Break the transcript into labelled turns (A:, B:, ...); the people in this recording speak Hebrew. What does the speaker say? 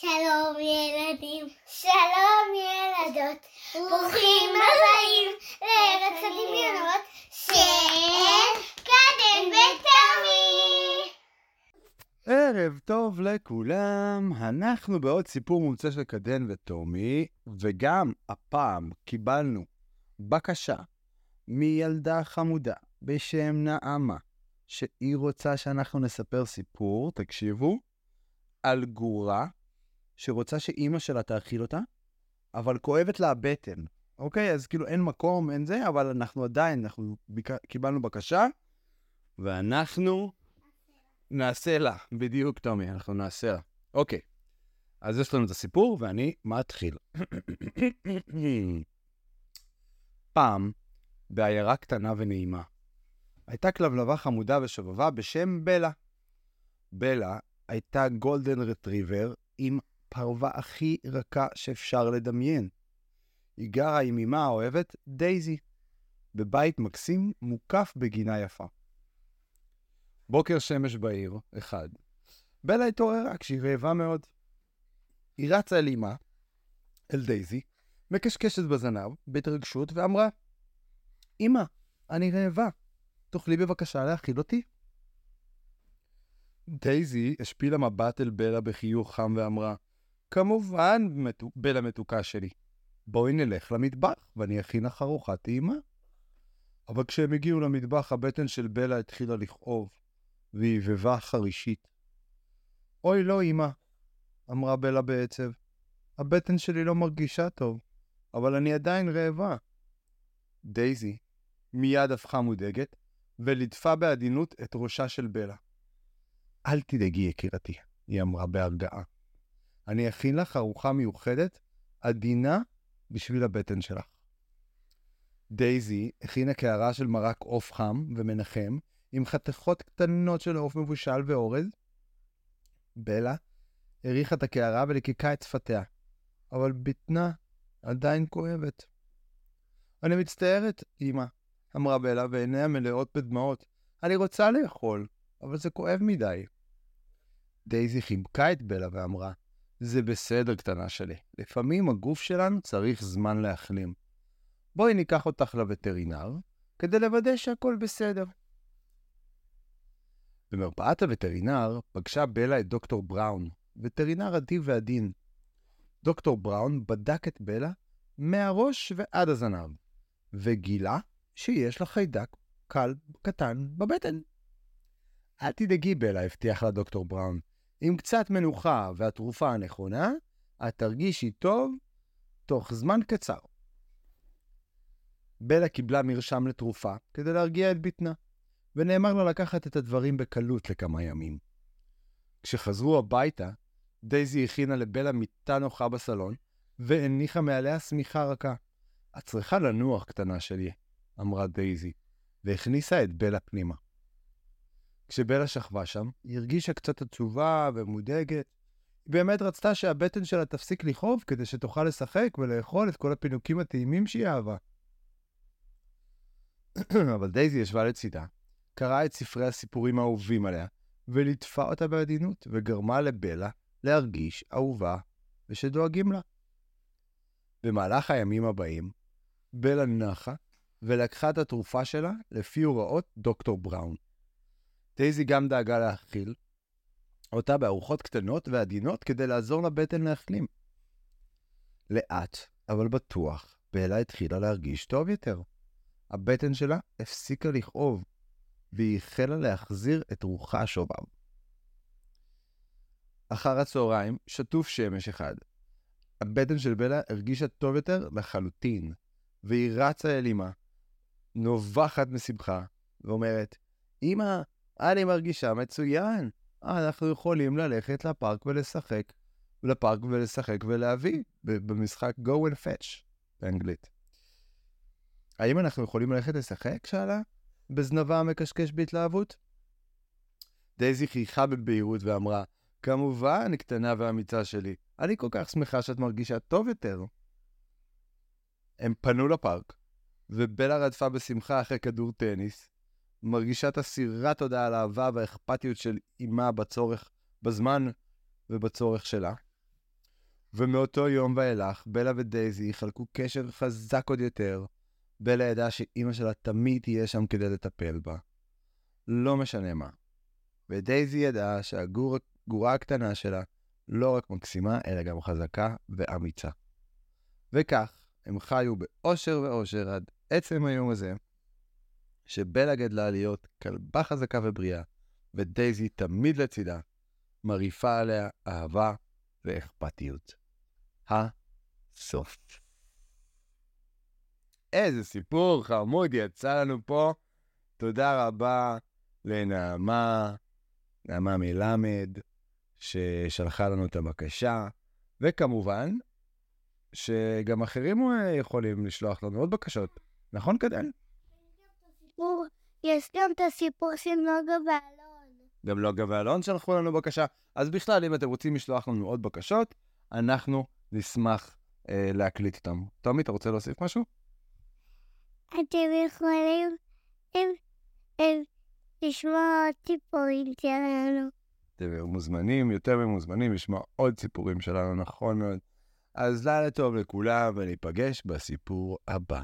A: שלום ילדים, שלום ילדות, ברוכים הבאים לארץ הדמיונות של קדם ותמי.
B: ערב טוב לכולם, אנחנו בעוד סיפור מומצא של קדן וטומי, וגם הפעם קיבלנו בקשה מילדה חמודה בשם נעמה, שהיא רוצה שאנחנו נספר סיפור, תקשיבו, על גורה שרוצה שאימא שלה תאכיל אותה, אבל כואבת לה הבטן. אוקיי? אז כאילו אין מקום, אין זה, אבל אנחנו עדיין, אנחנו ביק... קיבלנו בקשה, ואנחנו נעשה לה. בדיוק, טומי, אנחנו נעשה לה. אוקיי, אז יש לנו את הסיפור, ואני מתחיל. פעם, בעיירה קטנה ונעימה, הייתה כלבלבה חמודה ושובבה בשם בלה. בלה הייתה גולדן רטריבר עם הפרווה הכי רכה שאפשר לדמיין. היא גרה עם אמה האוהבת, דייזי, בבית מקסים מוקף בגינה יפה. בוקר שמש בעיר, אחד. בלה התעוררה כשהיא רעבה מאוד. היא רצה אל אמה, אל דייזי, מקשקשת בזנב, בהתרגשות, ואמרה, אמא, אני רעבה, תוכלי בבקשה להאכיל אותי? דייזי השפילה מבט אל בלה בחיוך חם ואמרה, כמובן, מתוק, בלה מתוקה שלי. בואי נלך למטבח ואני אכין לך ארוחת טעימה. אבל כשהם הגיעו למטבח, הבטן של בלה התחילה לכאוב, והיא הבהבה חרישית. אוי, לא, אמא, אמרה בלה בעצב. הבטן שלי לא מרגישה טוב, אבל אני עדיין רעבה. דייזי מיד הפכה מודאגת, וליטפה בעדינות את ראשה של בלה. אל תדאגי, יקירתי, היא אמרה בהרגעה. אני אכין לך ארוחה מיוחדת, עדינה, בשביל הבטן שלך. דייזי הכינה קערה של מרק עוף חם ומנחם, עם חתיכות קטנות של עוף מבושל ואורז. בלה הריחה את הקערה וליקקה את שפתיה, אבל בטנה עדיין כואבת. אני מצטערת, אמא, אמרה בלה, ועיניה מלאות בדמעות. אני רוצה לאכול, אבל זה כואב מדי. דייזי חיבקה את בלה ואמרה, זה בסדר, קטנה שלי. לפעמים הגוף שלנו צריך זמן להחלים. בואי ניקח אותך לווטרינר, כדי לוודא שהכל בסדר. במרפאת הווטרינר פגשה בלה את דוקטור בראון, וטרינר אדיב ועדין. דוקטור בראון בדק את בלה מהראש ועד הזנב, וגילה שיש לה חיידק קל קטן בבטן. אל תדאגי, בלה, הבטיח לה דוקטור בראון. עם קצת מנוחה והתרופה הנכונה, את תרגישי טוב תוך זמן קצר. בלה קיבלה מרשם לתרופה כדי להרגיע את בטנה, ונאמר לה לקחת את הדברים בקלות לכמה ימים. כשחזרו הביתה, דייזי הכינה לבלה מיטה נוחה בסלון, והניחה מעליה שמיכה רכה. את צריכה לנוח, קטנה שלי, אמרה דייזי, והכניסה את בלה פנימה. כשבלה שכבה שם, היא הרגישה קצת עצובה ומודאגת. היא באמת רצתה שהבטן שלה תפסיק לכאוב כדי שתוכל לשחק ולאכול את כל הפינוקים הטעימים שהיא אהבה. אבל דייזי ישבה לצידה, קראה את ספרי הסיפורים האהובים עליה, וליטפה אותה בעדינות, וגרמה לבלה להרגיש אהובה ושדואגים לה. במהלך הימים הבאים, בלה נחה ולקחה את התרופה שלה לפי הוראות דוקטור בראון. דייזי גם דאגה להאכיל אותה בארוחות קטנות ועדינות כדי לעזור לבטן להחלים. לאט, אבל בטוח, בלה התחילה להרגיש טוב יותר. הבטן שלה הפסיקה לכאוב, והיא החלה להחזיר את רוחה השובב. אחר הצהריים, שטוף שמש אחד. הבטן של בלה הרגישה טוב יותר לחלוטין, והיא רצה אל אמה, נובחת משמחה, ואומרת, אמא, אני מרגישה מצוין. אנחנו יכולים ללכת לפארק ולשחק, לפארק ולשחק ולהביא במשחק Go and Fetch באנגלית. האם אנחנו יכולים ללכת לשחק? שאלה, בזנבה המקשקש בהתלהבות. דייזי חייכה בבהירות ואמרה, כמובן, קטנה ואמיצה שלי, אני כל כך שמחה שאת מרגישה טוב יותר. הם פנו לפארק, ובלה רדפה בשמחה אחרי כדור טניס, מרגישה את אסירת תודה על האהבה והאכפתיות של אימה בצורך, בזמן ובצורך שלה. ומאותו יום ואילך, בלה ודייזי חלקו קשר חזק עוד יותר. בלה ידעה שאימא שלה תמיד תהיה שם כדי לטפל בה. לא משנה מה. ודייזי ידעה שהגורה הקטנה שלה לא רק מקסימה, אלא גם חזקה ואמיצה. וכך, הם חיו באושר ואושר עד עצם היום הזה, שבלה גדלה להיות כלבה חזקה ובריאה, ודייזי תמיד לצידה, מרעיפה עליה אהבה ואכפתיות. הסוף. איזה סיפור חמוד יצא לנו פה. תודה רבה לנעמה, נעמה מלמד, ששלחה לנו את הבקשה, וכמובן, שגם אחרים יכולים לשלוח לנו עוד בקשות. נכון, קדל?
A: יש גם את הסיפור של נוגה ואלון.
B: גם נוגה ואלון שלחו לנו בקשה. אז בכלל, אם אתם רוצים לשלוח לנו עוד בקשות, אנחנו נשמח אה, להקליט אותם. תומי, אתה רוצה להוסיף משהו?
A: אתם יכולים הם, הם, לשמוע עוד סיפורים שלנו.
B: אתם מוזמנים, יותר ממוזמנים, לשמוע עוד סיפורים שלנו, נכון מאוד. אז לילה טוב לכולם, וניפגש בסיפור הבא.